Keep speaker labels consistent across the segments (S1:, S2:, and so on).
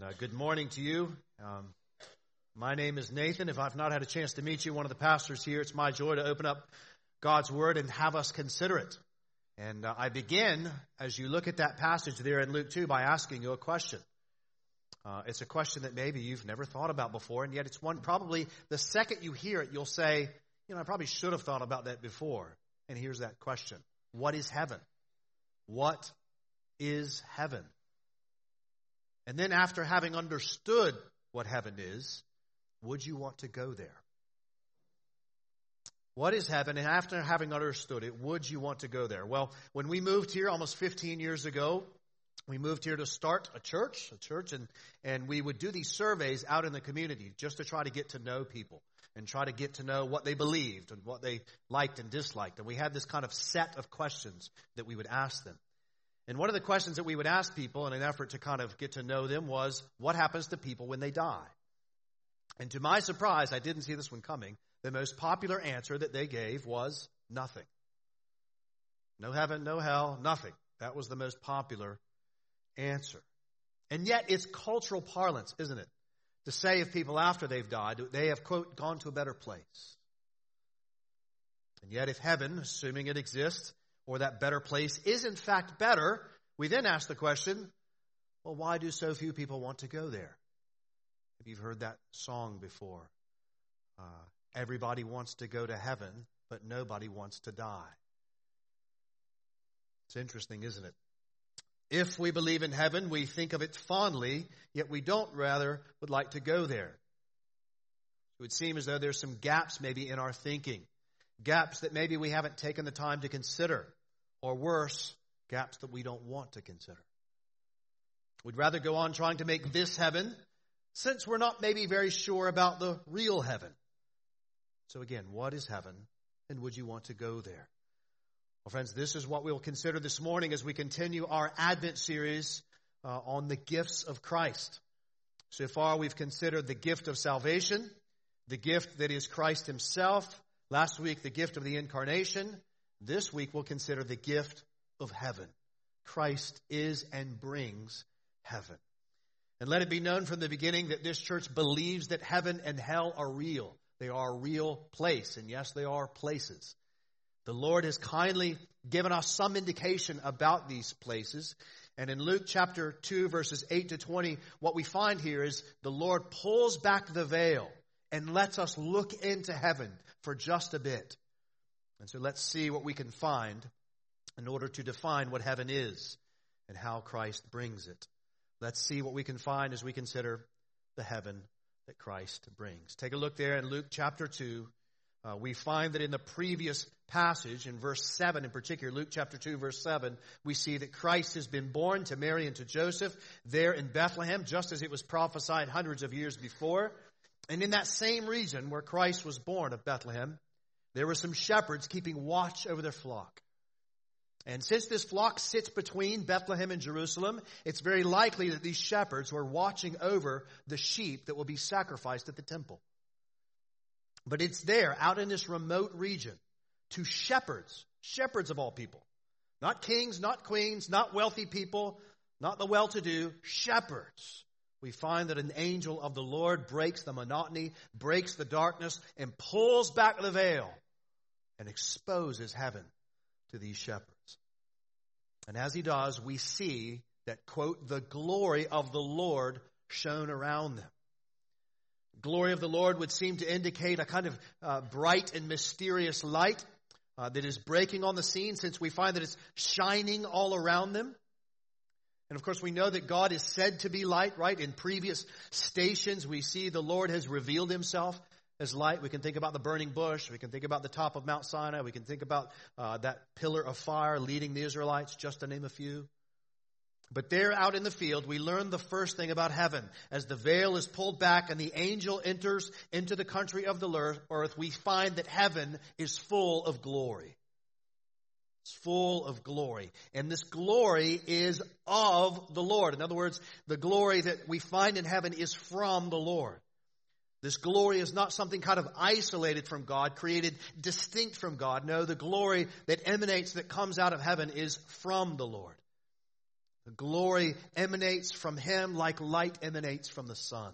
S1: And uh, good morning to you. Um, my name is Nathan. If I've not had a chance to meet you, one of the pastors here, it's my joy to open up God's Word and have us consider it. And uh, I begin, as you look at that passage there in Luke 2, by asking you a question. Uh, it's a question that maybe you've never thought about before, and yet it's one probably the second you hear it, you'll say, you know, I probably should have thought about that before. And here's that question What is heaven? What is heaven? And then, after having understood what heaven is, would you want to go there? What is heaven? And after having understood it, would you want to go there? Well, when we moved here almost 15 years ago, we moved here to start a church, a church, and, and we would do these surveys out in the community just to try to get to know people and try to get to know what they believed and what they liked and disliked. And we had this kind of set of questions that we would ask them. And one of the questions that we would ask people in an effort to kind of get to know them was, what happens to people when they die? And to my surprise, I didn't see this one coming. The most popular answer that they gave was nothing. No heaven, no hell, nothing. That was the most popular answer. And yet it's cultural parlance, isn't it? To say of people after they've died, they have, quote, gone to a better place. And yet if heaven, assuming it exists, or that better place is in fact better, we then ask the question, well, why do so few people want to go there? If you've heard that song before, uh, everybody wants to go to heaven, but nobody wants to die. It's interesting, isn't it? If we believe in heaven, we think of it fondly, yet we don't rather would like to go there. It would seem as though there's some gaps maybe in our thinking, gaps that maybe we haven't taken the time to consider or worse, gaps that we don't want to consider. We'd rather go on trying to make this heaven since we're not maybe very sure about the real heaven. So again, what is heaven and would you want to go there? Well, friends, this is what we'll consider this morning as we continue our Advent series uh, on the gifts of Christ. So far, we've considered the gift of salvation, the gift that is Christ Himself. Last week, the gift of the incarnation. This week we'll consider the gift of heaven. Christ is and brings heaven. And let it be known from the beginning that this church believes that heaven and hell are real. They are a real place. And yes, they are places. The Lord has kindly given us some indication about these places. And in Luke chapter 2, verses 8 to 20, what we find here is the Lord pulls back the veil and lets us look into heaven for just a bit. And so let's see what we can find in order to define what heaven is and how Christ brings it. Let's see what we can find as we consider the heaven that Christ brings. Take a look there in Luke chapter 2. Uh, we find that in the previous passage, in verse 7 in particular, Luke chapter 2, verse 7, we see that Christ has been born to Mary and to Joseph there in Bethlehem, just as it was prophesied hundreds of years before. And in that same region where Christ was born of Bethlehem, there were some shepherds keeping watch over their flock. And since this flock sits between Bethlehem and Jerusalem, it's very likely that these shepherds were watching over the sheep that will be sacrificed at the temple. But it's there, out in this remote region, to shepherds, shepherds of all people. Not kings, not queens, not wealthy people, not the well to do, shepherds we find that an angel of the Lord breaks the monotony, breaks the darkness, and pulls back the veil and exposes heaven to these shepherds. And as he does, we see that, quote, the glory of the Lord shone around them. Glory of the Lord would seem to indicate a kind of uh, bright and mysterious light uh, that is breaking on the scene since we find that it's shining all around them. And of course, we know that God is said to be light, right? In previous stations, we see the Lord has revealed himself as light. We can think about the burning bush. We can think about the top of Mount Sinai. We can think about uh, that pillar of fire leading the Israelites, just to name a few. But there out in the field, we learn the first thing about heaven. As the veil is pulled back and the angel enters into the country of the earth, we find that heaven is full of glory. Full of glory. And this glory is of the Lord. In other words, the glory that we find in heaven is from the Lord. This glory is not something kind of isolated from God, created distinct from God. No, the glory that emanates, that comes out of heaven is from the Lord. The glory emanates from him like light emanates from the sun.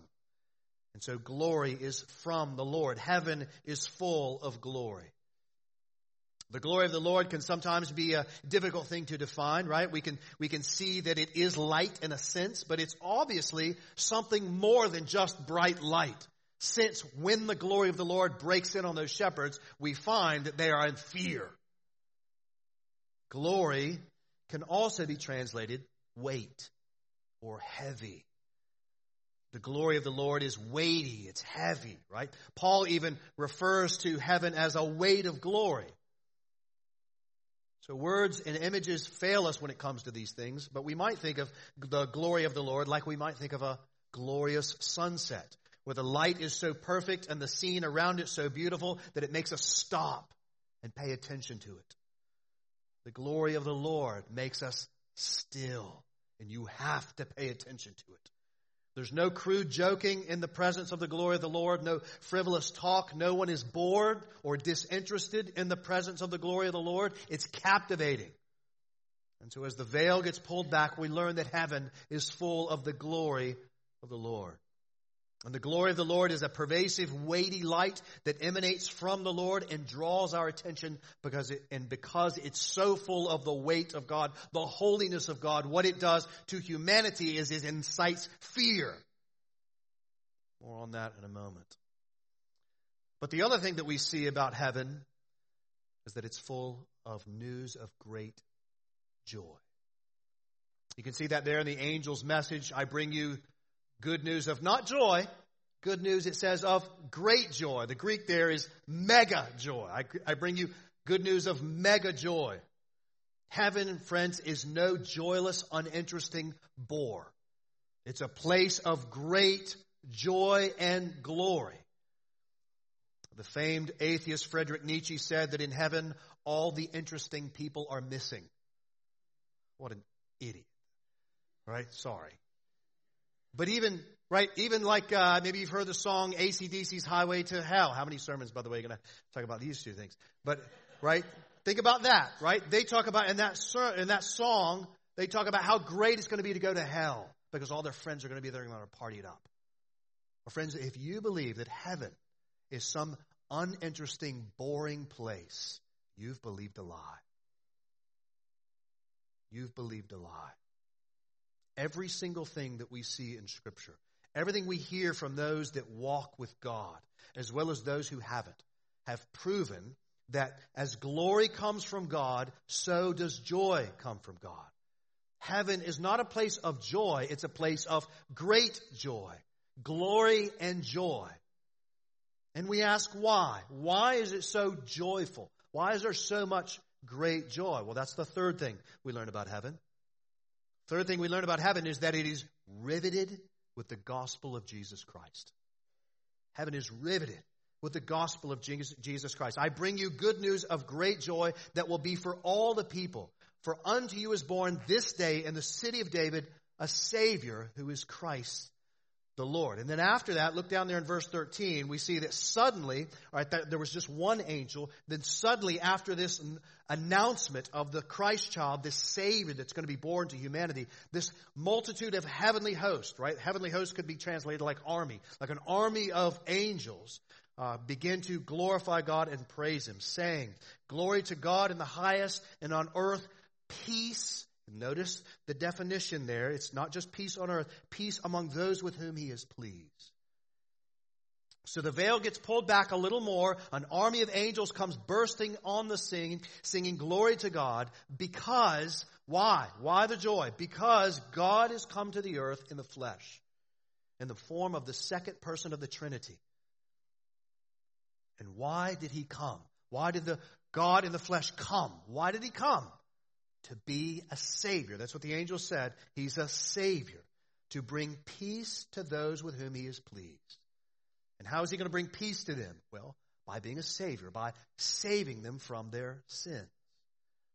S1: And so glory is from the Lord. Heaven is full of glory. The glory of the Lord can sometimes be a difficult thing to define, right? We can, we can see that it is light in a sense, but it's obviously something more than just bright light. Since when the glory of the Lord breaks in on those shepherds, we find that they are in fear. Glory can also be translated weight or heavy. The glory of the Lord is weighty, it's heavy, right? Paul even refers to heaven as a weight of glory. So words and images fail us when it comes to these things, but we might think of the glory of the Lord like we might think of a glorious sunset, where the light is so perfect and the scene around it so beautiful that it makes us stop and pay attention to it. The glory of the Lord makes us still, and you have to pay attention to it. There's no crude joking in the presence of the glory of the Lord, no frivolous talk. No one is bored or disinterested in the presence of the glory of the Lord. It's captivating. And so as the veil gets pulled back, we learn that heaven is full of the glory of the Lord. And the glory of the Lord is a pervasive, weighty light that emanates from the Lord and draws our attention because it, and because it's so full of the weight of God, the holiness of God, what it does to humanity is it incites fear. More on that in a moment. But the other thing that we see about heaven is that it's full of news of great joy. You can see that there in the angel's message. I bring you Good news of not joy, good news it says of great joy. The Greek there is mega joy. I, I bring you good news of mega joy. Heaven, friends, is no joyless, uninteresting bore. It's a place of great joy and glory. The famed atheist Friedrich Nietzsche said that in heaven, all the interesting people are missing. What an idiot. Right? Sorry. But even, right, even like uh, maybe you've heard the song ACDC's Highway to Hell. How many sermons, by the way, are going to talk about these two things? But, right, think about that, right? They talk about, in that, ser- in that song, they talk about how great it's going to be to go to hell because all their friends are going to be there and going to party it up. Well, friends, if you believe that heaven is some uninteresting, boring place, you've believed a lie. You've believed a lie. Every single thing that we see in Scripture, everything we hear from those that walk with God, as well as those who haven't, have proven that as glory comes from God, so does joy come from God. Heaven is not a place of joy, it's a place of great joy, glory and joy. And we ask why? Why is it so joyful? Why is there so much great joy? Well, that's the third thing we learn about heaven. Third thing we learn about heaven is that it is riveted with the gospel of Jesus Christ. Heaven is riveted with the gospel of Jesus Christ. I bring you good news of great joy that will be for all the people. For unto you is born this day in the city of David a Savior who is Christ the Lord. And then after that, look down there in verse 13, we see that suddenly, all right, that there was just one angel. Then suddenly, after this announcement of the Christ child, this Savior that's going to be born to humanity, this multitude of heavenly hosts, right? Heavenly hosts could be translated like army, like an army of angels, uh, begin to glorify God and praise Him, saying, Glory to God in the highest, and on earth, peace Notice the definition there. It's not just peace on earth, peace among those with whom he is pleased. So the veil gets pulled back a little more. An army of angels comes bursting on the scene, singing glory to God because, why? Why the joy? Because God has come to the earth in the flesh, in the form of the second person of the Trinity. And why did he come? Why did the God in the flesh come? Why did he come? To be a savior. That's what the angel said. He's a savior to bring peace to those with whom he is pleased. And how is he going to bring peace to them? Well, by being a savior, by saving them from their sins.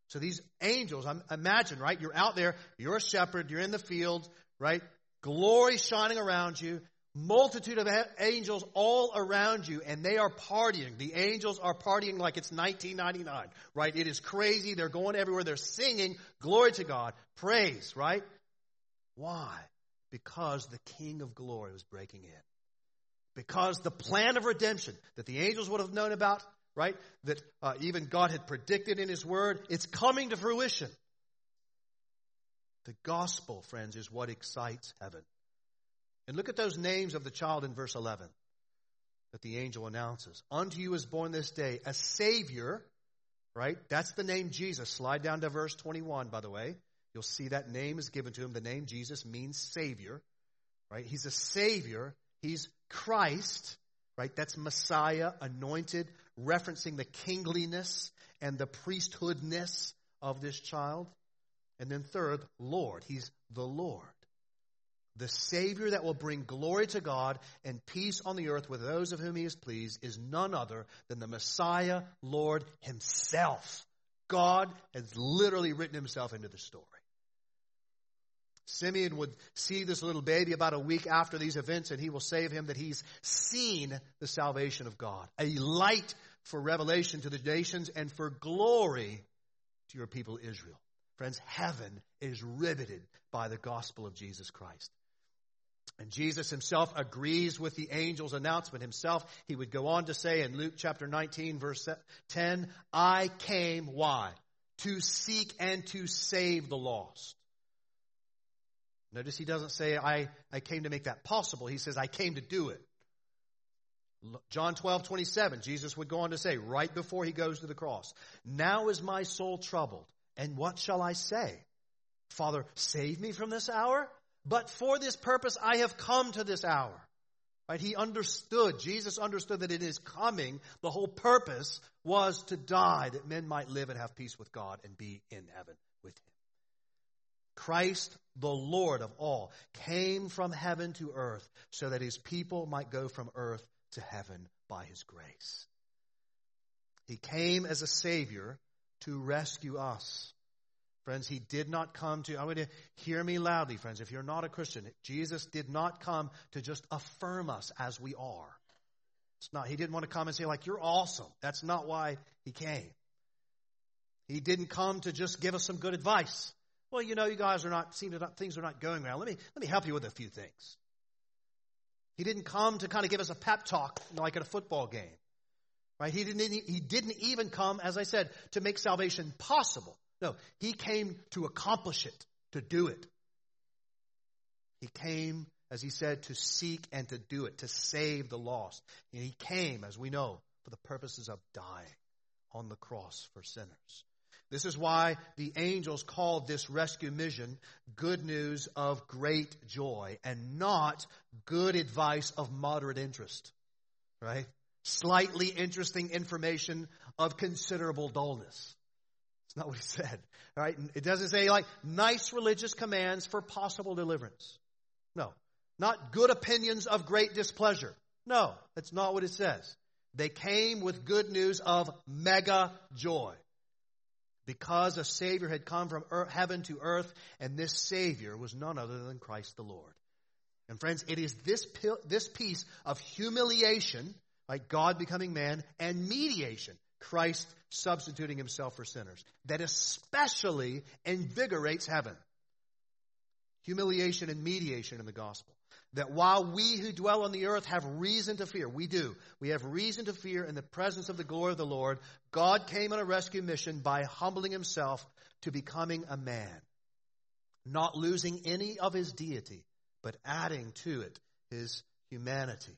S1: So these angels, imagine, right? You're out there, you're a shepherd, you're in the field, right? Glory shining around you multitude of angels all around you and they are partying. The angels are partying like it's 1999, right? It is crazy. They're going everywhere. They're singing glory to God, praise, right? Why? Because the King of glory was breaking in. Because the plan of redemption that the angels would have known about, right? That uh, even God had predicted in His Word, it's coming to fruition. The gospel, friends, is what excites heaven. And look at those names of the child in verse 11 that the angel announces. Unto you is born this day a Savior, right? That's the name Jesus. Slide down to verse 21, by the way. You'll see that name is given to him. The name Jesus means Savior, right? He's a Savior. He's Christ, right? That's Messiah, anointed, referencing the kingliness and the priesthoodness of this child. And then third, Lord. He's the Lord. The Savior that will bring glory to God and peace on the earth with those of whom He is pleased is none other than the Messiah, Lord Himself. God has literally written Himself into the story. Simeon would see this little baby about a week after these events, and he will of him that he's seen the salvation of God, a light for revelation to the nations and for glory to your people Israel. Friends, heaven is riveted by the gospel of Jesus Christ. And Jesus himself agrees with the angel's announcement himself. He would go on to say in Luke chapter 19, verse 10, I came, why? To seek and to save the lost. Notice he doesn't say, I, I came to make that possible. He says, I came to do it. John 12, 27, Jesus would go on to say, right before he goes to the cross, Now is my soul troubled, and what shall I say? Father, save me from this hour? But for this purpose I have come to this hour. Right? He understood, Jesus understood that in his coming, the whole purpose was to die that men might live and have peace with God and be in heaven with him. Christ, the Lord of all, came from heaven to earth so that his people might go from earth to heaven by his grace. He came as a Savior to rescue us. Friends, he did not come to, I want to hear me loudly, friends. If you're not a Christian, Jesus did not come to just affirm us as we are. It's not, he didn't want to come and say, like, you're awesome. That's not why he came. He didn't come to just give us some good advice. Well, you know, you guys are not, seem to not, things are not going well. Let me, let me help you with a few things. He didn't come to kind of give us a pep talk like at a football game. Right? He didn't, he didn't even come, as I said, to make salvation possible. No, he came to accomplish it, to do it. He came, as he said, to seek and to do it, to save the lost. And he came, as we know, for the purposes of dying on the cross for sinners. This is why the angels called this rescue mission good news of great joy and not good advice of moderate interest. Right? Slightly interesting information of considerable dullness. It's not what he said. Right? It doesn't say like nice religious commands for possible deliverance. No. Not good opinions of great displeasure. No, that's not what it says. They came with good news of mega joy because a Savior had come from earth, heaven to earth, and this Savior was none other than Christ the Lord. And friends, it is this, this piece of humiliation, like God becoming man, and mediation, Christ substituting himself for sinners, that especially invigorates heaven. Humiliation and mediation in the gospel that while we who dwell on the earth have reason to fear, we do, we have reason to fear in the presence of the glory of the Lord, God came on a rescue mission by humbling himself to becoming a man, not losing any of his deity, but adding to it his humanity.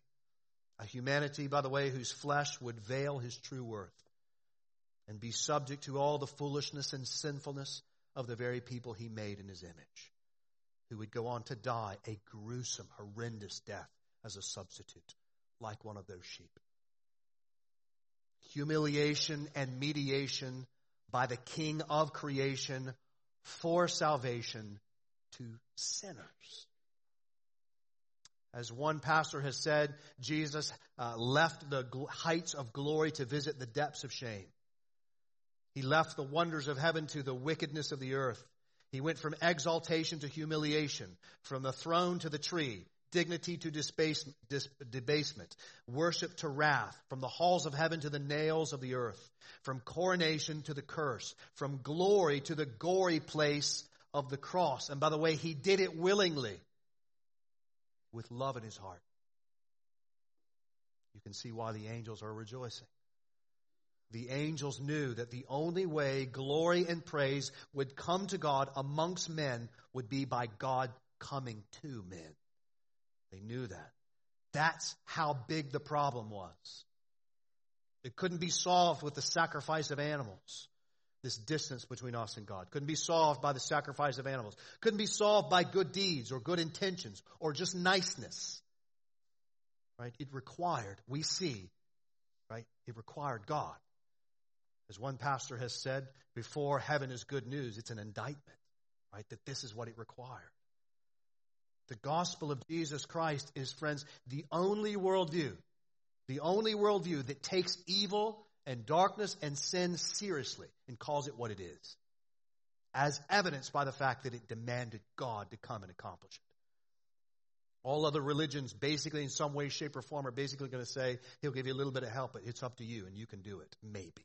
S1: A humanity, by the way, whose flesh would veil his true worth and be subject to all the foolishness and sinfulness of the very people he made in his image who would go on to die a gruesome, horrendous death as a substitute, like one of those sheep. Humiliation and mediation by the King of creation for salvation to sinners. As one pastor has said, Jesus uh, left the heights of glory to visit the depths of shame. He left the wonders of heaven to the wickedness of the earth. He went from exaltation to humiliation, from the throne to the tree, dignity to debasement, worship to wrath, from the halls of heaven to the nails of the earth, from coronation to the curse, from glory to the gory place of the cross. And by the way, he did it willingly with love in his heart. You can see why the angels are rejoicing. The angels knew that the only way glory and praise would come to God amongst men would be by God coming to men. They knew that. That's how big the problem was. It couldn't be solved with the sacrifice of animals. This distance between us and God couldn't be solved by the sacrifice of animals. Couldn't be solved by good deeds or good intentions or just niceness. Right? It required, we see, right? It required God. As one pastor has said, before heaven is good news, it's an indictment, right? That this is what it required. The gospel of Jesus Christ is, friends, the only worldview the only worldview that takes evil and darkness and sin seriously and calls it what it is, as evidenced by the fact that it demanded God to come and accomplish it. All other religions, basically, in some way, shape, or form, are basically going to say, He'll give you a little bit of help, but it's up to you and you can do it. Maybe.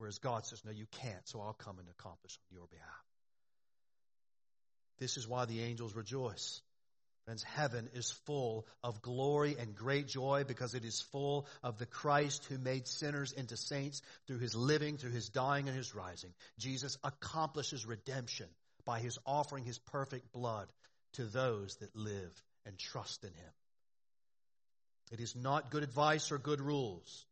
S1: Whereas God says, No, you can't, so I'll come and accomplish on your behalf. This is why the angels rejoice. Friends, heaven is full of glory and great joy because it is full of the Christ who made sinners into saints through his living, through his dying, and his rising. Jesus accomplishes redemption by his offering his perfect blood to those that live and trust in him. It is not good advice or good rules.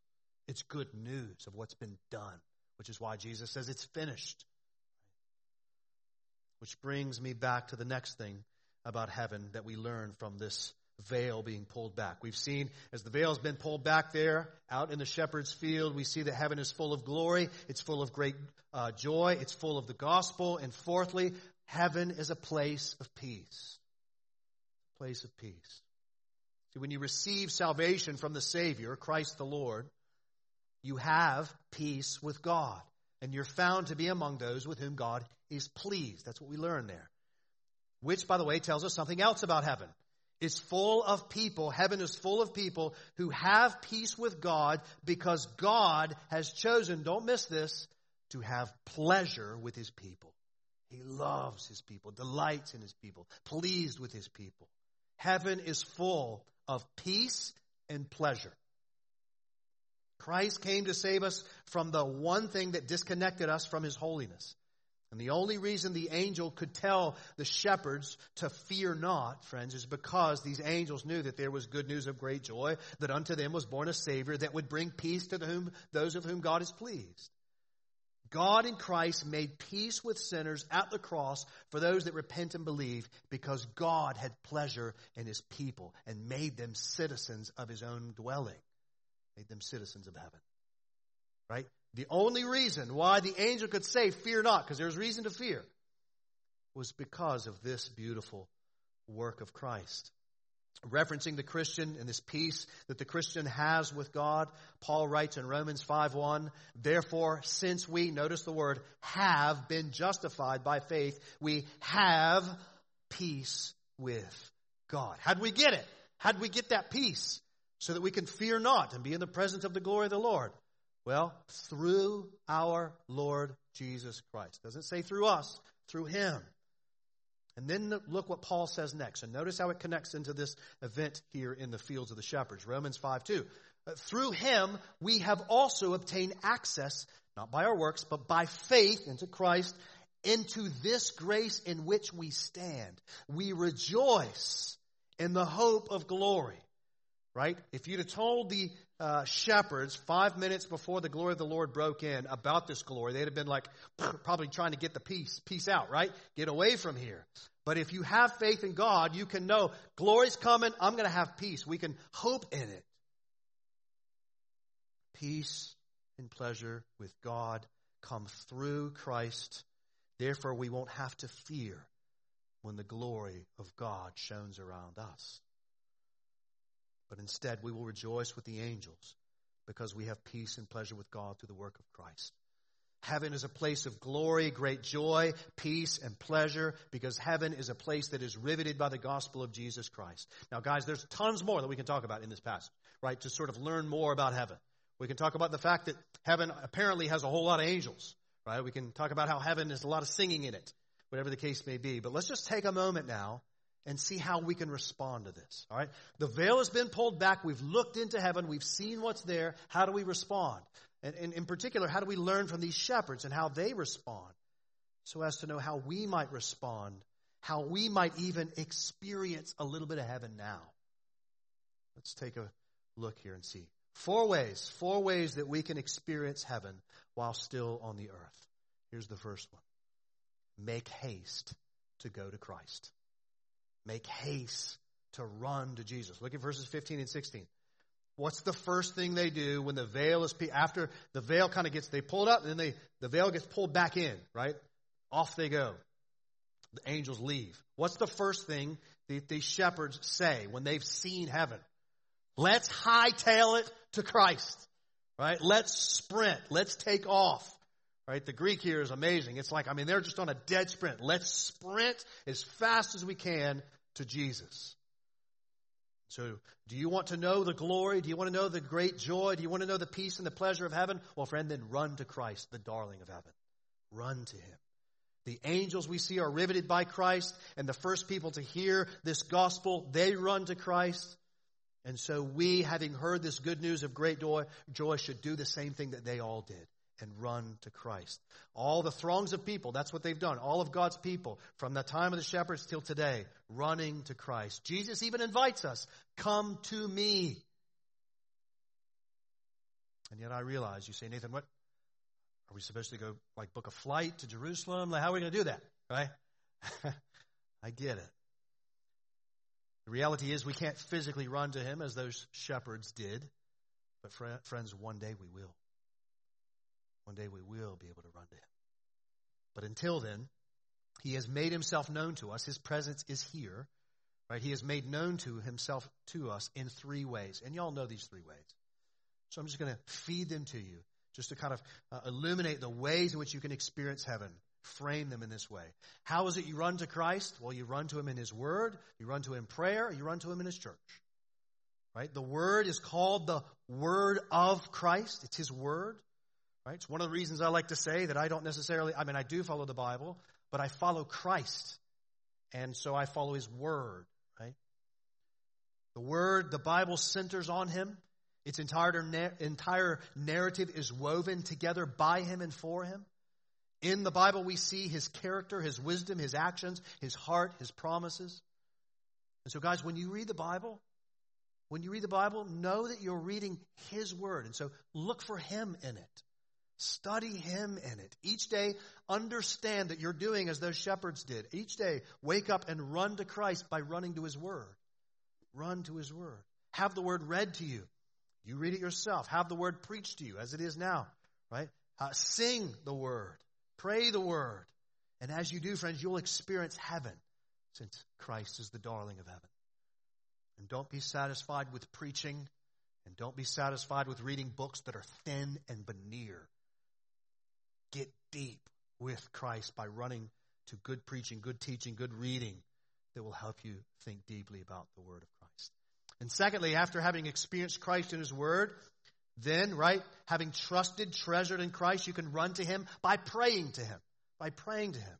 S1: It's good news of what's been done, which is why Jesus says it's finished. Which brings me back to the next thing about heaven that we learn from this veil being pulled back. We've seen as the veil's been pulled back there out in the shepherd's field, we see that heaven is full of glory. It's full of great uh, joy. It's full of the gospel. And fourthly, heaven is a place of peace. Place of peace. See, when you receive salvation from the Savior, Christ the Lord, you have peace with God. And you're found to be among those with whom God is pleased. That's what we learn there. Which, by the way, tells us something else about heaven. It's full of people, heaven is full of people who have peace with God because God has chosen, don't miss this, to have pleasure with his people. He loves his people, delights in his people, pleased with his people. Heaven is full of peace and pleasure. Christ came to save us from the one thing that disconnected us from his holiness. And the only reason the angel could tell the shepherds to fear not, friends, is because these angels knew that there was good news of great joy, that unto them was born a Savior that would bring peace to whom, those of whom God is pleased. God in Christ made peace with sinners at the cross for those that repent and believe because God had pleasure in his people and made them citizens of his own dwelling, made them citizens of heaven. Right? The only reason why the angel could say, Fear not, because there's reason to fear, was because of this beautiful work of Christ. Referencing the Christian and this peace that the Christian has with God, Paul writes in Romans 5 1, Therefore, since we, notice the word, have been justified by faith, we have peace with God. How'd we get it? How'd we get that peace? So that we can fear not and be in the presence of the glory of the Lord. Well, through our Lord Jesus Christ. Doesn't say through us, through Him. And then look what Paul says next. And notice how it connects into this event here in the fields of the shepherds. Romans 5 2. Uh, through him we have also obtained access, not by our works, but by faith into Christ, into this grace in which we stand. We rejoice in the hope of glory. Right? If you'd have told the uh, shepherds five minutes before the glory of the Lord broke in about this glory, they'd have been like probably trying to get the peace, peace out, right? Get away from here. But if you have faith in God, you can know glory's coming. I'm going to have peace. We can hope in it. Peace and pleasure with God come through Christ. Therefore, we won't have to fear when the glory of God shines around us but instead we will rejoice with the angels because we have peace and pleasure with God through the work of Christ. Heaven is a place of glory, great joy, peace, and pleasure because heaven is a place that is riveted by the gospel of Jesus Christ. Now, guys, there's tons more that we can talk about in this passage, right? To sort of learn more about heaven. We can talk about the fact that heaven apparently has a whole lot of angels, right? We can talk about how heaven has a lot of singing in it. whatever the case may be. But let's just take a moment now and see how we can respond to this. All right? The veil has been pulled back. We've looked into heaven. We've seen what's there. How do we respond? And, and in particular, how do we learn from these shepherds and how they respond so as to know how we might respond, how we might even experience a little bit of heaven now? Let's take a look here and see. Four ways, four ways that we can experience heaven while still on the earth. Here's the first one make haste to go to Christ. Make haste to run to Jesus. Look at verses 15 and 16. What's the first thing they do when the veil is after the veil kind of gets they pull it up and then they the veil gets pulled back in, right? Off they go. The angels leave. What's the first thing that these shepherds say when they've seen heaven? Let's hightail it to Christ. Right? Let's sprint. Let's take off. Right? The Greek here is amazing. It's like, I mean, they're just on a dead sprint. Let's sprint as fast as we can to Jesus. So, do you want to know the glory? Do you want to know the great joy? Do you want to know the peace and the pleasure of heaven? Well, friend, then run to Christ, the darling of heaven. Run to him. The angels we see are riveted by Christ, and the first people to hear this gospel, they run to Christ. And so we, having heard this good news of great joy, joy should do the same thing that they all did and run to Christ. All the throngs of people, that's what they've done. All of God's people, from the time of the shepherds till today, running to Christ. Jesus even invites us, come to me. And yet I realize, you say, Nathan, what? Are we supposed to go, like, book a flight to Jerusalem? Like, how are we going to do that? Right? I get it. The reality is we can't physically run to him as those shepherds did. But friends, one day we will. One day we will be able to run to him. But until then, he has made himself known to us. His presence is here. Right? He has made known to himself to us in three ways. And y'all know these three ways. So I'm just going to feed them to you just to kind of uh, illuminate the ways in which you can experience heaven. Frame them in this way. How is it you run to Christ? Well, you run to him in his word, you run to him in prayer, you run to him in his church. Right? The word is called the word of Christ. It's his word. Right? It's one of the reasons I like to say that I don't necessarily, I mean, I do follow the Bible, but I follow Christ. And so I follow his word, right? The word, the Bible centers on him. Its entire, entire narrative is woven together by him and for him. In the Bible, we see his character, his wisdom, his actions, his heart, his promises. And so, guys, when you read the Bible, when you read the Bible, know that you're reading his word. And so look for him in it. Study Him in it. Each day, understand that you're doing as those shepherds did. Each day, wake up and run to Christ by running to His Word. Run to His Word. Have the Word read to you. You read it yourself. Have the Word preached to you as it is now, right? Uh, sing the Word. Pray the Word. And as you do, friends, you'll experience heaven since Christ is the darling of heaven. And don't be satisfied with preaching and don't be satisfied with reading books that are thin and veneer. Get deep with Christ by running to good preaching, good teaching, good reading that will help you think deeply about the Word of Christ. And secondly, after having experienced Christ in His Word, then, right, having trusted, treasured in Christ, you can run to Him by praying to Him. By praying to Him.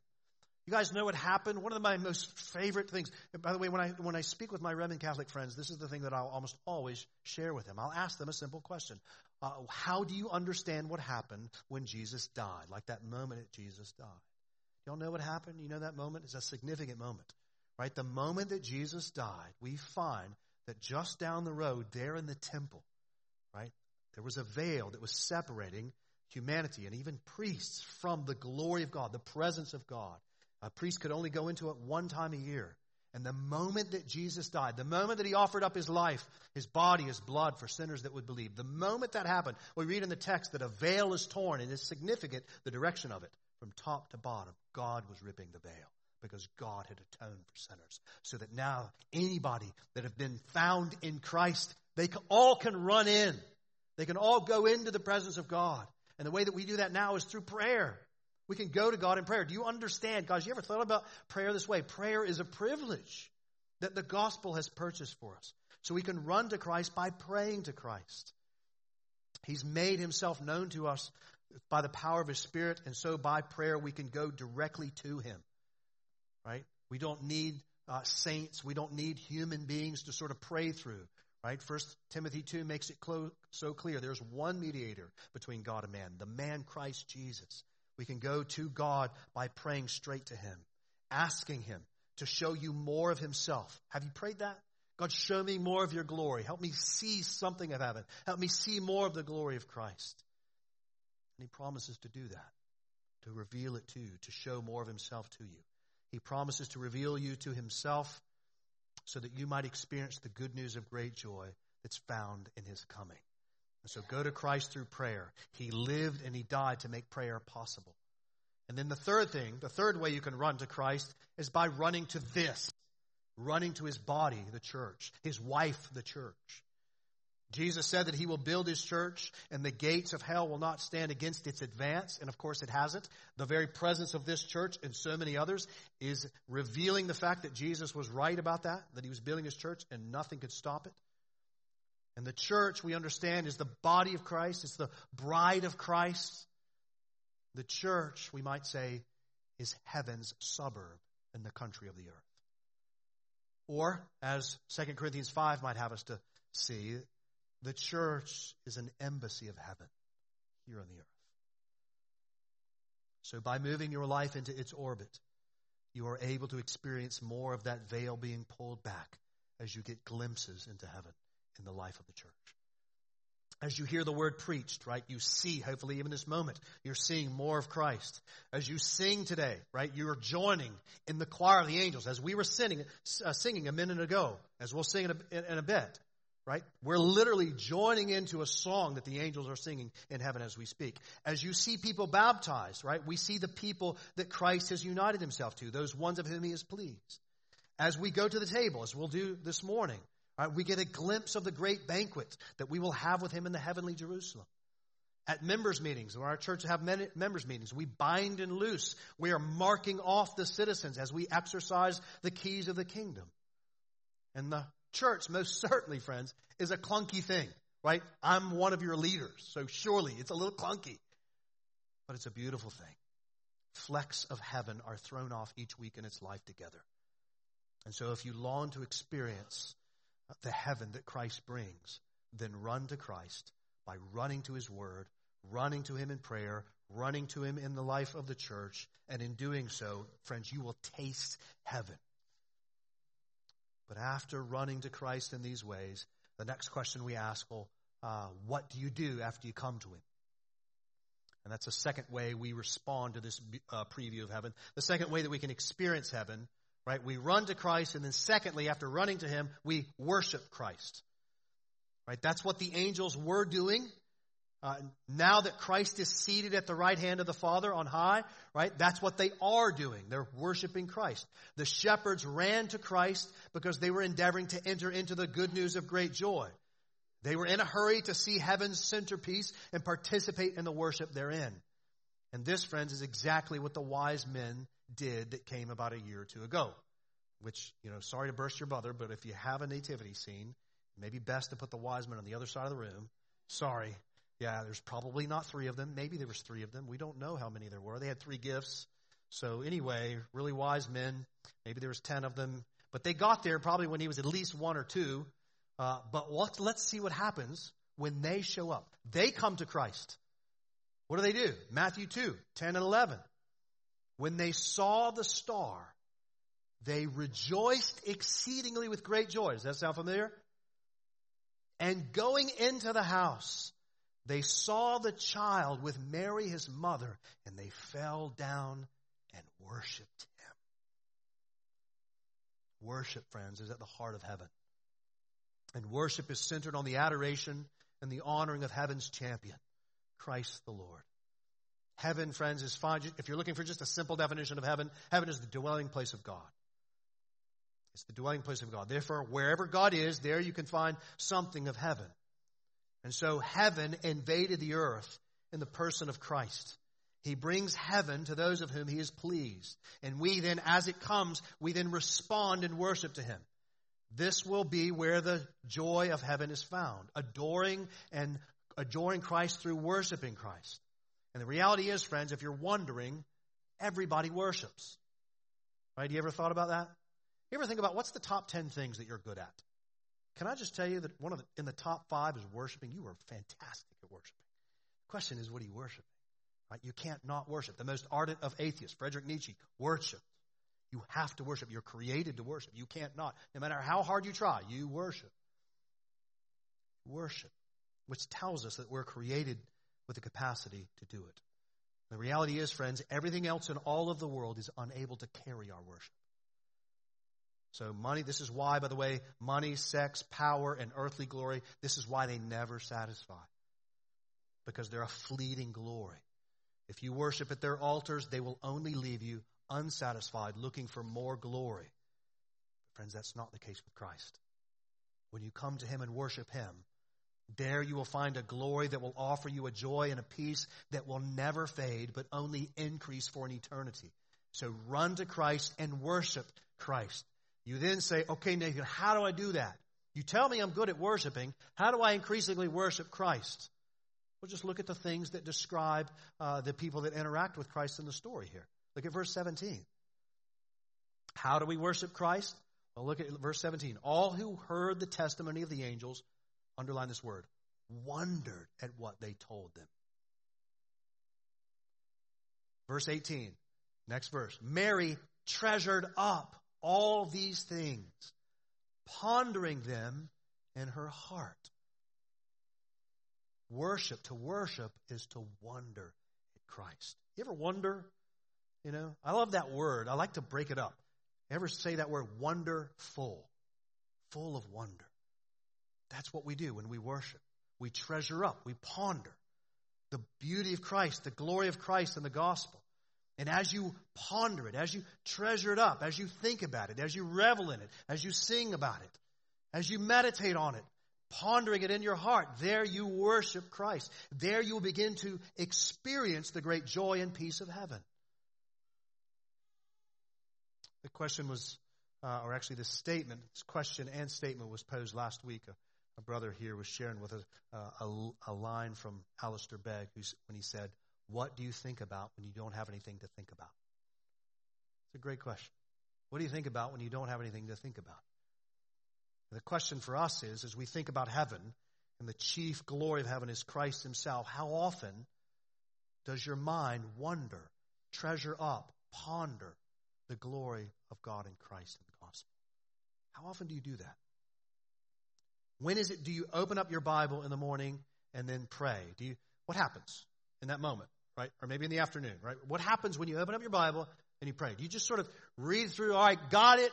S1: You guys know what happened? One of my most favorite things, by the way, when I, when I speak with my Roman Catholic friends, this is the thing that I'll almost always share with them. I'll ask them a simple question. Uh, how do you understand what happened when Jesus died? Like that moment that Jesus died. Y'all know what happened? You know that moment? It's a significant moment, right? The moment that Jesus died, we find that just down the road, there in the temple, right, there was a veil that was separating humanity and even priests from the glory of God, the presence of God. A priest could only go into it one time a year. And the moment that Jesus died, the moment that he offered up his life, his body, his blood for sinners that would believe, the moment that happened, we read in the text that a veil is torn, and it's significant the direction of it. From top to bottom, God was ripping the veil because God had atoned for sinners. So that now anybody that have been found in Christ, they all can run in. They can all go into the presence of God. And the way that we do that now is through prayer. We can go to God in prayer. Do you understand? Guys, you ever thought about prayer this way? Prayer is a privilege that the gospel has purchased for us. So we can run to Christ by praying to Christ. He's made himself known to us by the power of his spirit, and so by prayer we can go directly to him. right? We don't need uh, saints. We don't need human beings to sort of pray through, right? First Timothy 2 makes it clo- so clear. There's one mediator between God and man, the man Christ Jesus. We can go to God by praying straight to him, asking him to show you more of himself. Have you prayed that? God, show me more of your glory. Help me see something of heaven. Help me see more of the glory of Christ. And he promises to do that, to reveal it to you, to show more of himself to you. He promises to reveal you to himself so that you might experience the good news of great joy that's found in his coming. So go to Christ through prayer. He lived and he died to make prayer possible. And then the third thing, the third way you can run to Christ is by running to this, running to his body, the church, his wife, the church. Jesus said that he will build his church and the gates of hell will not stand against its advance. And of course it hasn't. The very presence of this church and so many others is revealing the fact that Jesus was right about that, that he was building his church and nothing could stop it. And the church, we understand, is the body of Christ. It's the bride of Christ. The church, we might say, is heaven's suburb in the country of the earth. Or, as 2 Corinthians 5 might have us to see, the church is an embassy of heaven here on the earth. So, by moving your life into its orbit, you are able to experience more of that veil being pulled back as you get glimpses into heaven in the life of the church. As you hear the word preached, right, you see, hopefully, even this moment, you're seeing more of Christ. As you sing today, right, you are joining in the choir of the angels. As we were singing, uh, singing a minute ago, as we'll sing in a, in a bit, right? We're literally joining into a song that the angels are singing in heaven as we speak. As you see people baptized, right? We see the people that Christ has united himself to, those ones of whom he is pleased. As we go to the table, as we'll do this morning, right, we get a glimpse of the great banquet that we will have with him in the heavenly Jerusalem. At members' meetings, when our church have members' meetings, we bind and loose. We are marking off the citizens as we exercise the keys of the kingdom. And the church, most certainly, friends, is a clunky thing, right? I'm one of your leaders, so surely it's a little clunky. But it's a beautiful thing. Flecks of heaven are thrown off each week in its life together. And so if you long to experience the heaven that Christ brings, then run to Christ by running to his word, running to him in prayer, running to him in the life of the church, and in doing so, friends, you will taste heaven. But after running to Christ in these ways, the next question we ask, well, uh, what do you do after you come to Him? And that's the second way we respond to this uh, preview of heaven. The second way that we can experience heaven, right? We run to Christ, and then secondly, after running to Him, we worship Christ. Right? That's what the angels were doing uh, now that Christ is seated at the right hand of the Father on high, right? That's what they are doing. They're worshiping Christ. The shepherds ran to Christ because they were endeavoring to enter into the good news of great joy. They were in a hurry to see heaven's centerpiece and participate in the worship therein. And this, friends, is exactly what the wise men did that came about a year or two ago. Which, you know, sorry to burst your bubble, but if you have a nativity scene, it may be best to put the wise men on the other side of the room. Sorry, yeah, there's probably not three of them. Maybe there was three of them. We don't know how many there were. They had three gifts. So anyway, really wise men. Maybe there was ten of them. But they got there probably when he was at least one or two. Uh, but let's, let's see what happens when they show up. They come to Christ. What do they do? Matthew 2, 10 and 11. When they saw the star, they rejoiced exceedingly with great joy. Does that sound familiar? And going into the house, they saw the child with Mary, his mother, and they fell down and worshiped him. Worship, friends, is at the heart of heaven. And worship is centered on the adoration and the honoring of heaven's champion, Christ the Lord. Heaven, friends, is fine. If you're looking for just a simple definition of heaven, heaven is the dwelling place of God. It's the dwelling place of God. Therefore, wherever God is, there you can find something of heaven. And so heaven invaded the earth in the person of Christ. He brings heaven to those of whom he is pleased. And we then, as it comes, we then respond in worship to him. This will be where the joy of heaven is found, adoring and adoring Christ through worshiping Christ. And the reality is, friends, if you're wondering, everybody worships. Right? You ever thought about that? You ever think about what's the top 10 things that you're good at? Can I just tell you that one of the, in the top five is worshiping? You are fantastic at worshiping. The question is, what are you worshiping? Right? You can't not worship. The most ardent of atheists, Friedrich Nietzsche, worship. You have to worship. You're created to worship. You can't not. No matter how hard you try, you worship. Worship, which tells us that we're created with the capacity to do it. The reality is, friends, everything else in all of the world is unable to carry our worship. So, money, this is why, by the way, money, sex, power, and earthly glory, this is why they never satisfy. Because they're a fleeting glory. If you worship at their altars, they will only leave you unsatisfied, looking for more glory. But friends, that's not the case with Christ. When you come to Him and worship Him, there you will find a glory that will offer you a joy and a peace that will never fade, but only increase for an eternity. So run to Christ and worship Christ. You then say, okay, Nathan, how do I do that? You tell me I'm good at worshiping. How do I increasingly worship Christ? Well, just look at the things that describe uh, the people that interact with Christ in the story here. Look at verse 17. How do we worship Christ? Well, look at verse 17. All who heard the testimony of the angels, underline this word, wondered at what they told them. Verse 18, next verse. Mary treasured up all these things, pondering them in her heart. Worship, to worship, is to wonder at Christ. You ever wonder? You know, I love that word. I like to break it up. Ever say that word, wonderful? Full of wonder. That's what we do when we worship. We treasure up, we ponder the beauty of Christ, the glory of Christ and the gospel. And as you ponder it, as you treasure it up, as you think about it, as you revel in it, as you sing about it, as you meditate on it, pondering it in your heart, there you worship Christ. There you will begin to experience the great joy and peace of heaven. The question was, uh, or actually, the statement, this question and statement was posed last week. A, a brother here was sharing with us uh, a, a, line from Alistair Begg when he said, What do you think about when you don't have anything to think about? It's a great question. What do you think about when you don't have anything to think about? The question for us is as we think about heaven and the chief glory of heaven is Christ Himself, how often does your mind wonder, treasure up, ponder the glory of God in Christ in the gospel? How often do you do that? When is it do you open up your Bible in the morning and then pray? Do you what happens in that moment, right? Or maybe in the afternoon, right? What happens when you open up your Bible and you pray? Do you just sort of read through, all right, got it.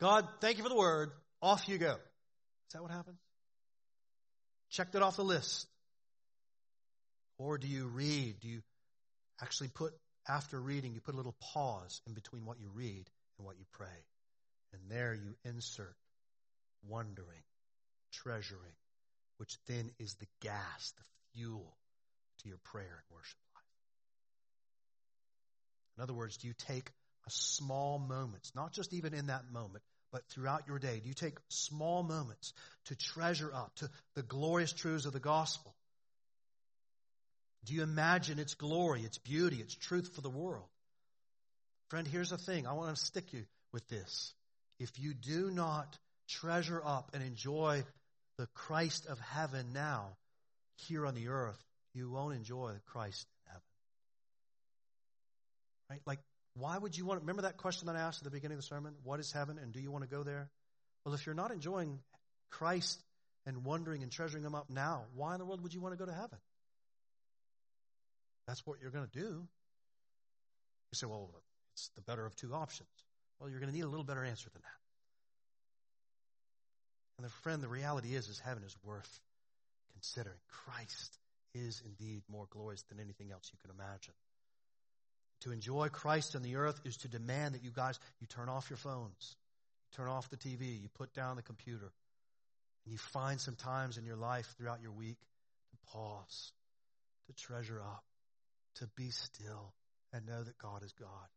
S1: God, thank you for the word. Off you go. Is that what happens? Checked it off the list. Or do you read? Do you actually put, after reading, you put a little pause in between what you read and what you pray? And there you insert wondering, treasuring, which then is the gas, the fuel to your prayer and worship life. In other words, do you take a small moments, not just even in that moment, but throughout your day, do you take small moments to treasure up to the glorious truths of the gospel? Do you imagine its glory, its beauty, its truth for the world? Friend, here's the thing. I want to stick you with this. If you do not treasure up and enjoy the Christ of heaven now, here on the earth, you won't enjoy the Christ in heaven. Right? Like why would you want, remember that question that I asked at the beginning of the sermon? What is heaven and do you want to go there? Well, if you're not enjoying Christ and wondering and treasuring him up now, why in the world would you want to go to heaven? That's what you're going to do. You say, well, it's the better of two options. Well, you're going to need a little better answer than that. And the friend, the reality is, is heaven is worth considering. Christ is indeed more glorious than anything else you can imagine. To enjoy Christ on the earth is to demand that you guys, you turn off your phones, you turn off the TV, you put down the computer, and you find some times in your life throughout your week to pause, to treasure up, to be still, and know that God is God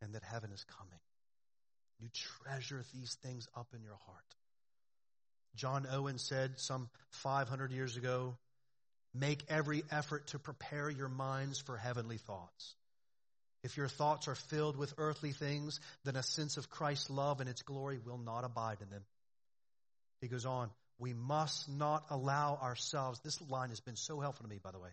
S1: and that heaven is coming. You treasure these things up in your heart. John Owen said some 500 years ago, make every effort to prepare your minds for heavenly thoughts. If your thoughts are filled with earthly things, then a sense of Christ's love and its glory will not abide in them. He goes on, we must not allow ourselves, this line has been so helpful to me, by the way.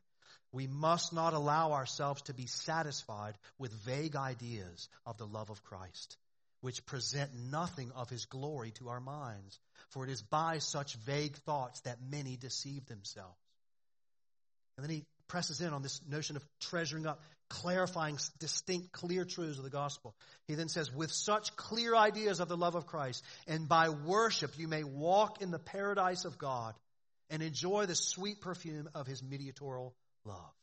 S1: We must not allow ourselves to be satisfied with vague ideas of the love of Christ, which present nothing of his glory to our minds. For it is by such vague thoughts that many deceive themselves. And then he presses in on this notion of treasuring up, clarifying distinct, clear truths of the gospel. He then says, with such clear ideas of the love of Christ, and by worship you may walk in the paradise of God and enjoy the sweet perfume of his mediatorial love.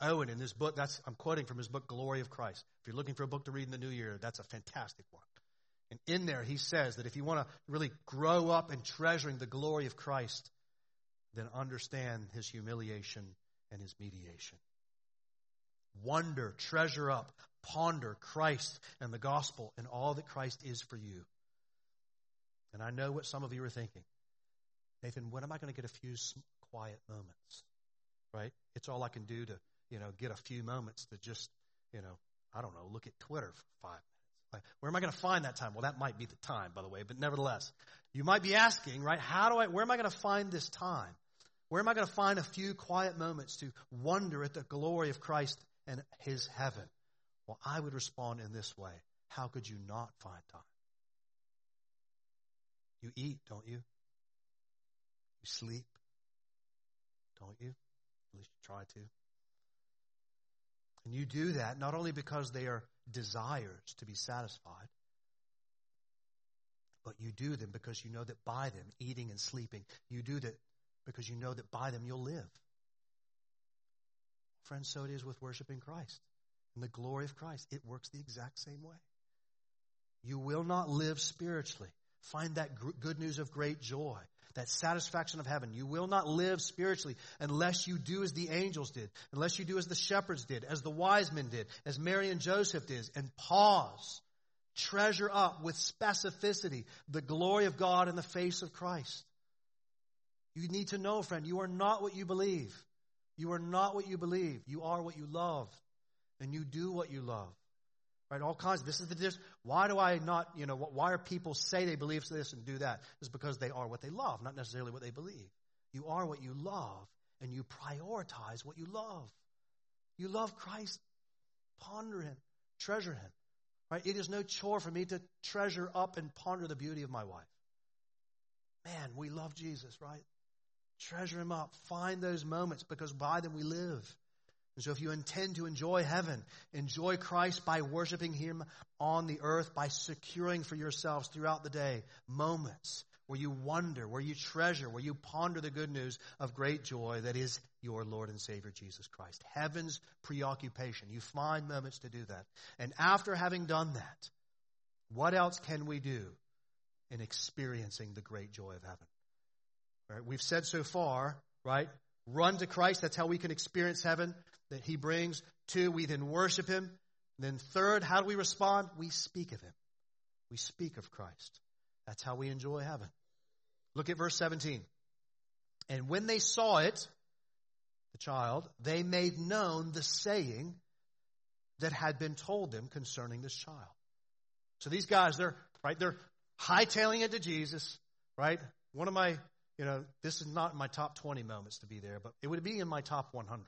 S1: Owen, in this book, that's I'm quoting from his book, Glory of Christ. If you're looking for a book to read in the new year, that's a fantastic one. And in there, he says that if you want to really grow up in treasuring the glory of Christ, then understand his humiliation and his mediation. Wonder, treasure up, ponder Christ and the gospel and all that Christ is for you. And I know what some of you are thinking. Nathan, when am I going to get a few quiet moments? Right? It's all I can do to, you know, get a few moments to just, you know, I don't know, look at Twitter for five. Where am I going to find that time? Well, that might be the time, by the way, but nevertheless, you might be asking, right? How do I, where am I going to find this time? Where am I going to find a few quiet moments to wonder at the glory of Christ and his heaven? Well, I would respond in this way. How could you not find time? You eat, don't you? You sleep, don't you? At least you try to. And you do that not only because they are desires to be satisfied, but you do them because you know that by them, eating and sleeping, you do that because you know that by them you'll live. Friends, so it is with worshiping Christ and the glory of Christ. It works the exact same way. You will not live spiritually. Find that good news of great joy, that satisfaction of heaven. You will not live spiritually unless you do as the angels did, unless you do as the shepherds did, as the wise men did, as Mary and Joseph did, and pause. Treasure up with specificity the glory of God in the face of Christ. You need to know, friend, you are not what you believe. You are not what you believe. You are what you love. And you do what you love. Right? All kinds. This is the difference. Why do I not, you know, why are people say they believe this and do that? It's because they are what they love, not necessarily what they believe. You are what you love, and you prioritize what you love. You love Christ. Ponder Him. Treasure Him. Right? It is no chore for me to treasure up and ponder the beauty of my wife. Man, we love Jesus, right? Treasure him up. Find those moments because by them we live. And so if you intend to enjoy heaven, enjoy Christ by worshiping him on the earth, by securing for yourselves throughout the day moments where you wonder, where you treasure, where you ponder the good news of great joy that is your Lord and Savior Jesus Christ. Heaven's preoccupation. You find moments to do that. And after having done that, what else can we do in experiencing the great joy of heaven? We've said so far, right? Run to Christ. That's how we can experience heaven that He brings. Two, we then worship Him. And then third, how do we respond? We speak of Him. We speak of Christ. That's how we enjoy heaven. Look at verse 17. And when they saw it, the child, they made known the saying that had been told them concerning this child. So these guys, they're right, they're hightailing it to Jesus, right? One of my you know, this is not my top 20 moments to be there, but it would be in my top 100.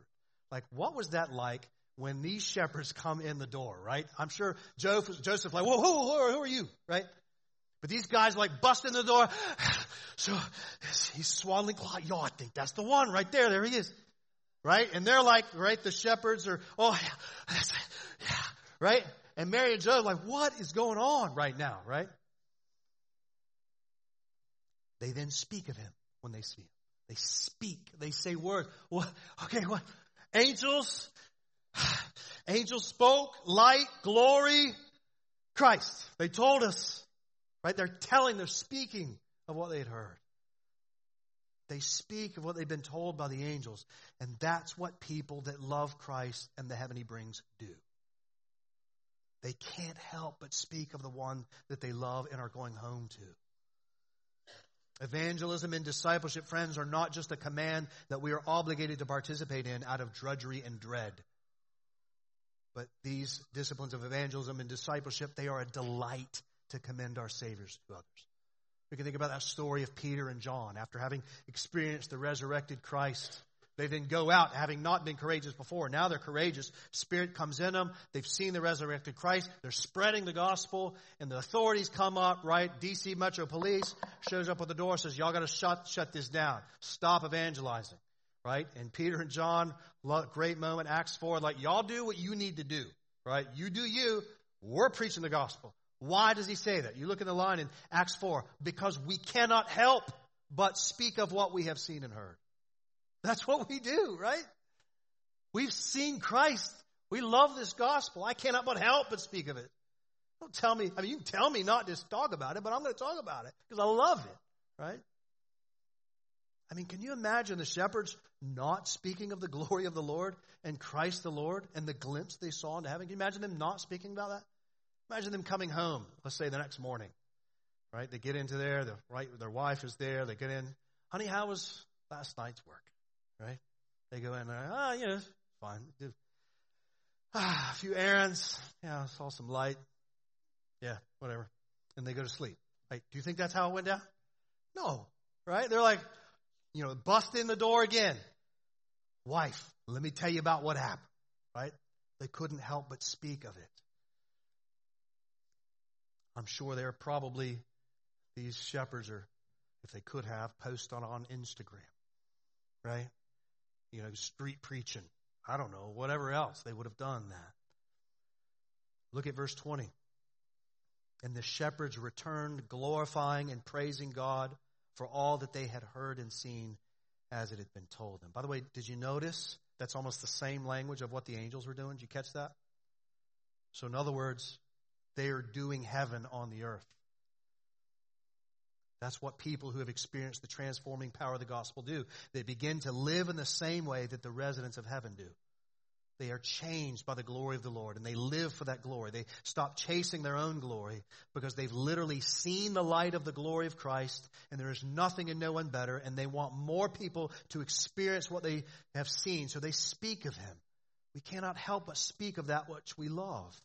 S1: Like, what was that like when these shepherds come in the door, right? I'm sure Joseph, Joseph like, whoa, who, who, who are you, right? But these guys like bust in the door. So he's swaddling cloth. Yo, I think that's the one right there. There he is. Right? And they're like, right, the shepherds are, oh, yeah, yeah, right? And Mary and Joseph like, what is going on right now, right? They then speak of him when they see him. They speak. They say words. What? Okay, what? Angels. Angels spoke. Light, glory, Christ. They told us. Right? They're telling, they're speaking of what they had heard. They speak of what they've been told by the angels. And that's what people that love Christ and the heaven he brings do. They can't help but speak of the one that they love and are going home to. Evangelism and discipleship, friends, are not just a command that we are obligated to participate in out of drudgery and dread. But these disciplines of evangelism and discipleship, they are a delight to commend our Saviors to others. We can think about that story of Peter and John after having experienced the resurrected Christ. They then go out having not been courageous before. Now they're courageous. Spirit comes in them. They've seen the resurrected Christ. They're spreading the gospel and the authorities come up, right? DC Metro Police shows up at the door, says, y'all gotta shut, shut this down. Stop evangelizing, right? And Peter and John, great moment, Acts 4, like, y'all do what you need to do, right? You do you. We're preaching the gospel. Why does he say that? You look in the line in Acts 4, because we cannot help but speak of what we have seen and heard. That's what we do, right? We've seen Christ. We love this gospel. I cannot but help but speak of it. Don't tell me, I mean, you can tell me not to talk about it, but I'm going to talk about it because I love it, right? I mean, can you imagine the shepherds not speaking of the glory of the Lord and Christ the Lord and the glimpse they saw into heaven? Can you imagine them not speaking about that? Imagine them coming home, let's say the next morning, right? They get into there, the, right, their wife is there, they get in, honey, how was last night's work, right? They go in there, ah, oh, yeah, fine. Do, ah, a few errands, yeah, saw some light, yeah, whatever. And they go to sleep. Right? Do you think that's how it went down? No, right? They're like, you know, bust in the door again. Wife, let me tell you about what happened, right? They couldn't help but speak of it. I'm sure they're probably, these shepherds are, if they could have, post on, on Instagram, right? You know, street preaching. I don't know, whatever else, they would have done that. Look at verse 20. And the shepherds returned, glorifying and praising God for all that they had heard and seen as it had been told them. By the way, did you notice that's almost the same language of what the angels were doing? Did you catch that? So, in other words, they are doing heaven on the earth. That's what people who have experienced the transforming power of the gospel do. They begin to live in the same way that the residents of heaven do. They are changed by the glory of the Lord and they live for that glory. They stop chasing their own glory because they've literally seen the light of the glory of Christ and there is nothing and no one better and they want more people to experience what they have seen. So they speak of Him. We cannot help but speak of that which we love.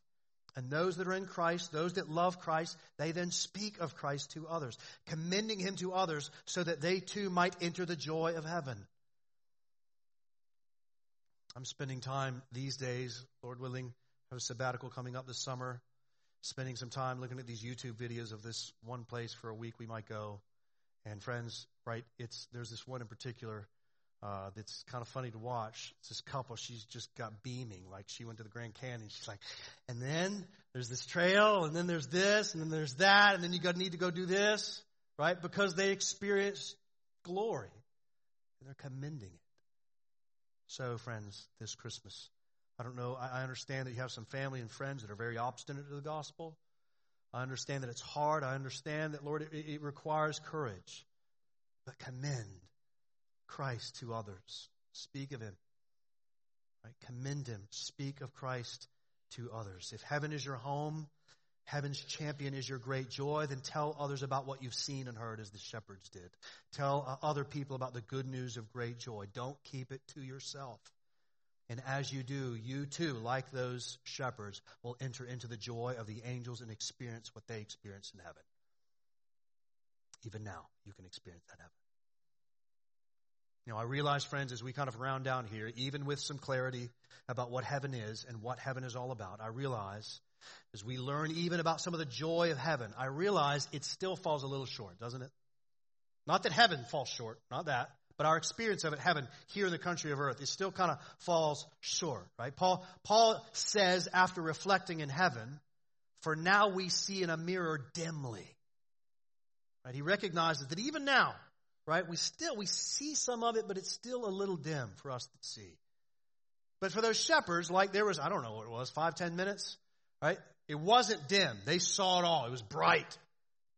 S1: And those that are in Christ, those that love Christ, they then speak of Christ to others, commending him to others so that they too might enter the joy of heaven. I'm spending time these days, Lord willing, have a sabbatical coming up this summer, spending some time looking at these YouTube videos of this one place for a week we might go. And friends, right, it's there's this one in particular uh, that's kind of funny to watch. It's this couple, she's just got beaming, like she went to the Grand Canyon. She's like, and then there's this trail, and then there's this, and then there's that, and then you got need to go do this, right? Because they experience glory, and they're commending it. So, friends, this Christmas, I don't know, I, understand that you have some family and friends that are very obstinate to the gospel. I understand that it's hard. I understand that, Lord, it, it requires courage. But commend Christ to others. Speak of him. Right? Commend him. Speak of Christ to others. If heaven is your home, heaven's champion is your great joy, then tell others about what you've seen and heard as the shepherds did. Tell uh, other people about the good news of great joy. Don't keep it to yourself. And as you do, you too, like those shepherds, will enter into the joy of the angels and experience what they experience in heaven. Even now, you can experience that heaven. Know, I realize, friends, as we kind of round down here, even with some clarity about what heaven is and what heaven is all about, I realize as we learn even about some of the joy of heaven, I realize it still falls a little short, doesn't it? Not that heaven falls short, not that, but our experience of it, heaven, here in the country of earth, it still kind of falls short, right? Paul, Paul says after reflecting in heaven, for now we see in a mirror dimly. Right? He recognizes that even now, right? We still, we see some of it, but it's still a little dim for us to see. But for those shepherds, like there was, I don't know what it was, five, ten minutes, right? It wasn't dim. They saw it all. It was bright.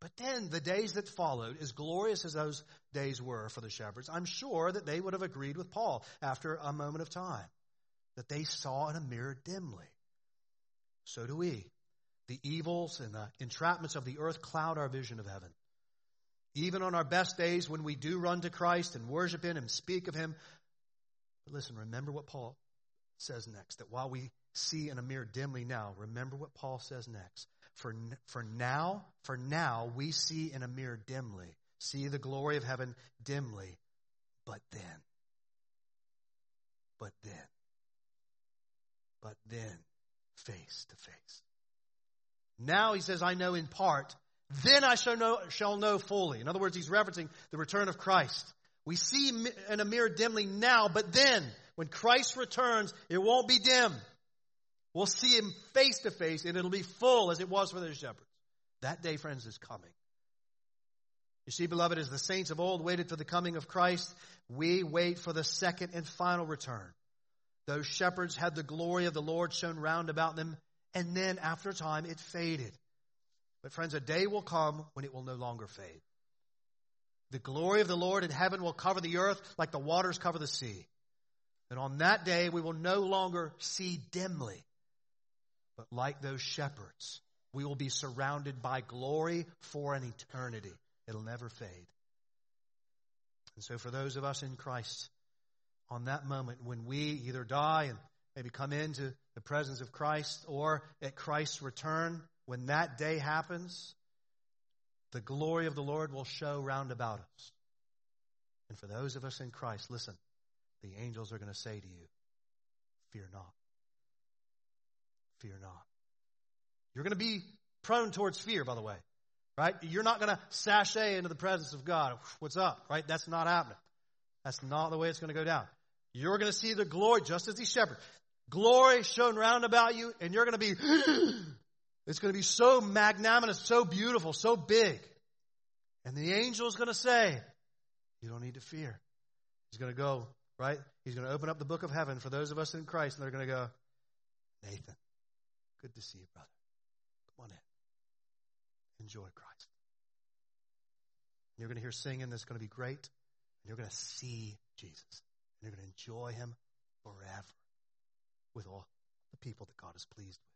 S1: But then the days that followed, as glorious as those days were for the shepherds, I'm sure that they would have agreed with Paul after a moment of time that they saw in a mirror dimly. So do we. The evils and the entrapments of the earth cloud our vision of heaven. Even on our best days when we do run to Christ and worship Him and speak of Him. But listen, remember what Paul says next that while we see in a mirror dimly now, remember what Paul says next. For, for now, for now, we see in a mirror dimly, see the glory of heaven dimly, but then, but then, but then, face to face. Now he says, I know in part, then I shall know, shall know fully. In other words, he's referencing the return of Christ. We see in a mirror dimly now, but then, when Christ returns, it won't be dim. We'll see him face to face, and it'll be full as it was for the shepherds. That day, friends, is coming. You see, beloved, as the saints of old waited for the coming of Christ, we wait for the second and final return. Those shepherds had the glory of the Lord shone round about them, and then after time it faded. But friends, a day will come when it will no longer fade. The glory of the Lord in heaven will cover the earth like the waters cover the sea. And on that day we will no longer see dimly, but like those shepherds, we will be surrounded by glory for an eternity. It'll never fade. And so for those of us in Christ, on that moment when we either die and maybe come into the presence of Christ or at Christ's return, when that day happens, the glory of the Lord will show round about us. And for those of us in Christ, listen, the angels are going to say to you, Fear not. Fear not. You're going to be prone towards fear, by the way. Right? You're not going to sashay into the presence of God. What's up? Right? That's not happening. That's not the way it's going to go down. You're going to see the glory, just as these shepherds. Glory shown round about you, and you're going to be It's going to be so magnanimous, so beautiful, so big. And the angel is going to say, You don't need to fear. He's going to go, right? He's going to open up the book of heaven for those of us in Christ, and they're going to go, Nathan, good to see you, brother. Come on in. Enjoy Christ. You're going to hear singing that's going to be great, and you're going to see Jesus. And you're going to enjoy him forever with all the people that God is pleased with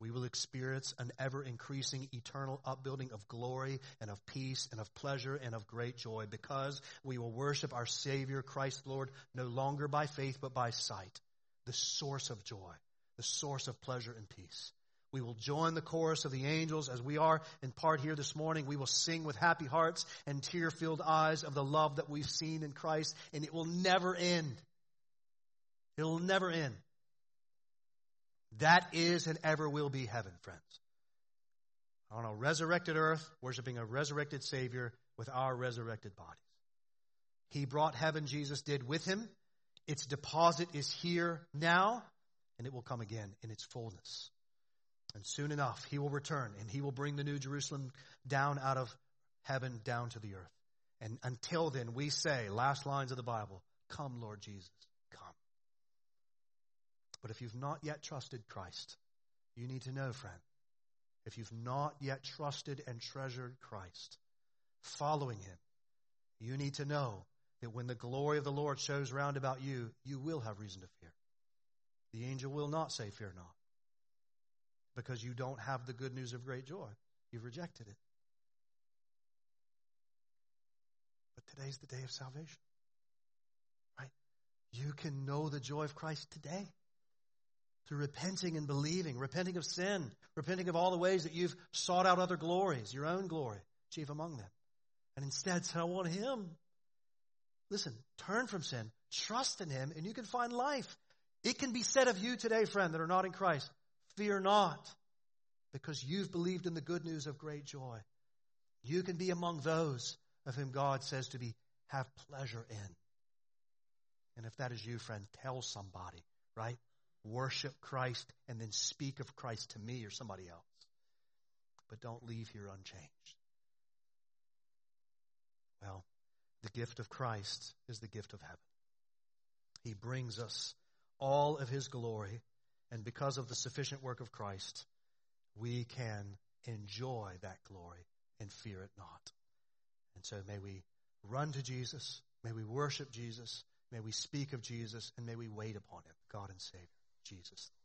S1: we will experience an ever increasing eternal upbuilding of glory and of peace and of pleasure and of great joy because we will worship our Savior, Christ Lord, no longer by faith but by sight, the source of joy, the source of pleasure and peace. We will join the chorus of the angels as we are in part here this morning. We will sing with happy hearts and tear filled eyes of the love that we've seen in Christ, and it will never end. It will never end. That is and ever will be heaven, friends. On a resurrected earth, worshiping a resurrected Savior with our resurrected bodies. He brought heaven, Jesus did with him. Its deposit is here now, and it will come again in its fullness. And soon enough, he will return, and he will bring the new Jerusalem down out of heaven down to the earth. And until then, we say, last lines of the Bible, Come, Lord Jesus. But if you've not yet trusted Christ, you need to know, friend, if you've not yet trusted and treasured Christ, following him, you need to know that when the glory of the Lord shows round about you, you will have reason to fear. The angel will not say, Fear not, because you don't have the good news of great joy. You've rejected it. But today's the day of salvation. Right? You can know the joy of Christ today through repenting and believing, repenting of sin, repenting of all the ways that you've sought out other glories, your own glory, chief among them. And instead say, I want Him. Listen, turn from sin, trust in Him, and you can find life. It can be said of you today, friend, that are not in Christ, fear not, because you've believed in the good news of great joy. You can be among those of whom God says to be have pleasure in. And if that is you, friend, tell somebody, right? Worship Christ, and then speak of Christ to me or somebody else. But don't leave here unchanged. Well, the gift of Christ is the gift of heaven. He brings us all of his glory, and because of the sufficient work of Christ, we can enjoy that glory and fear it not. And so may we run to Jesus, may we worship Jesus, may we speak of Jesus, and may we wait upon him, God and Savior. Jesus.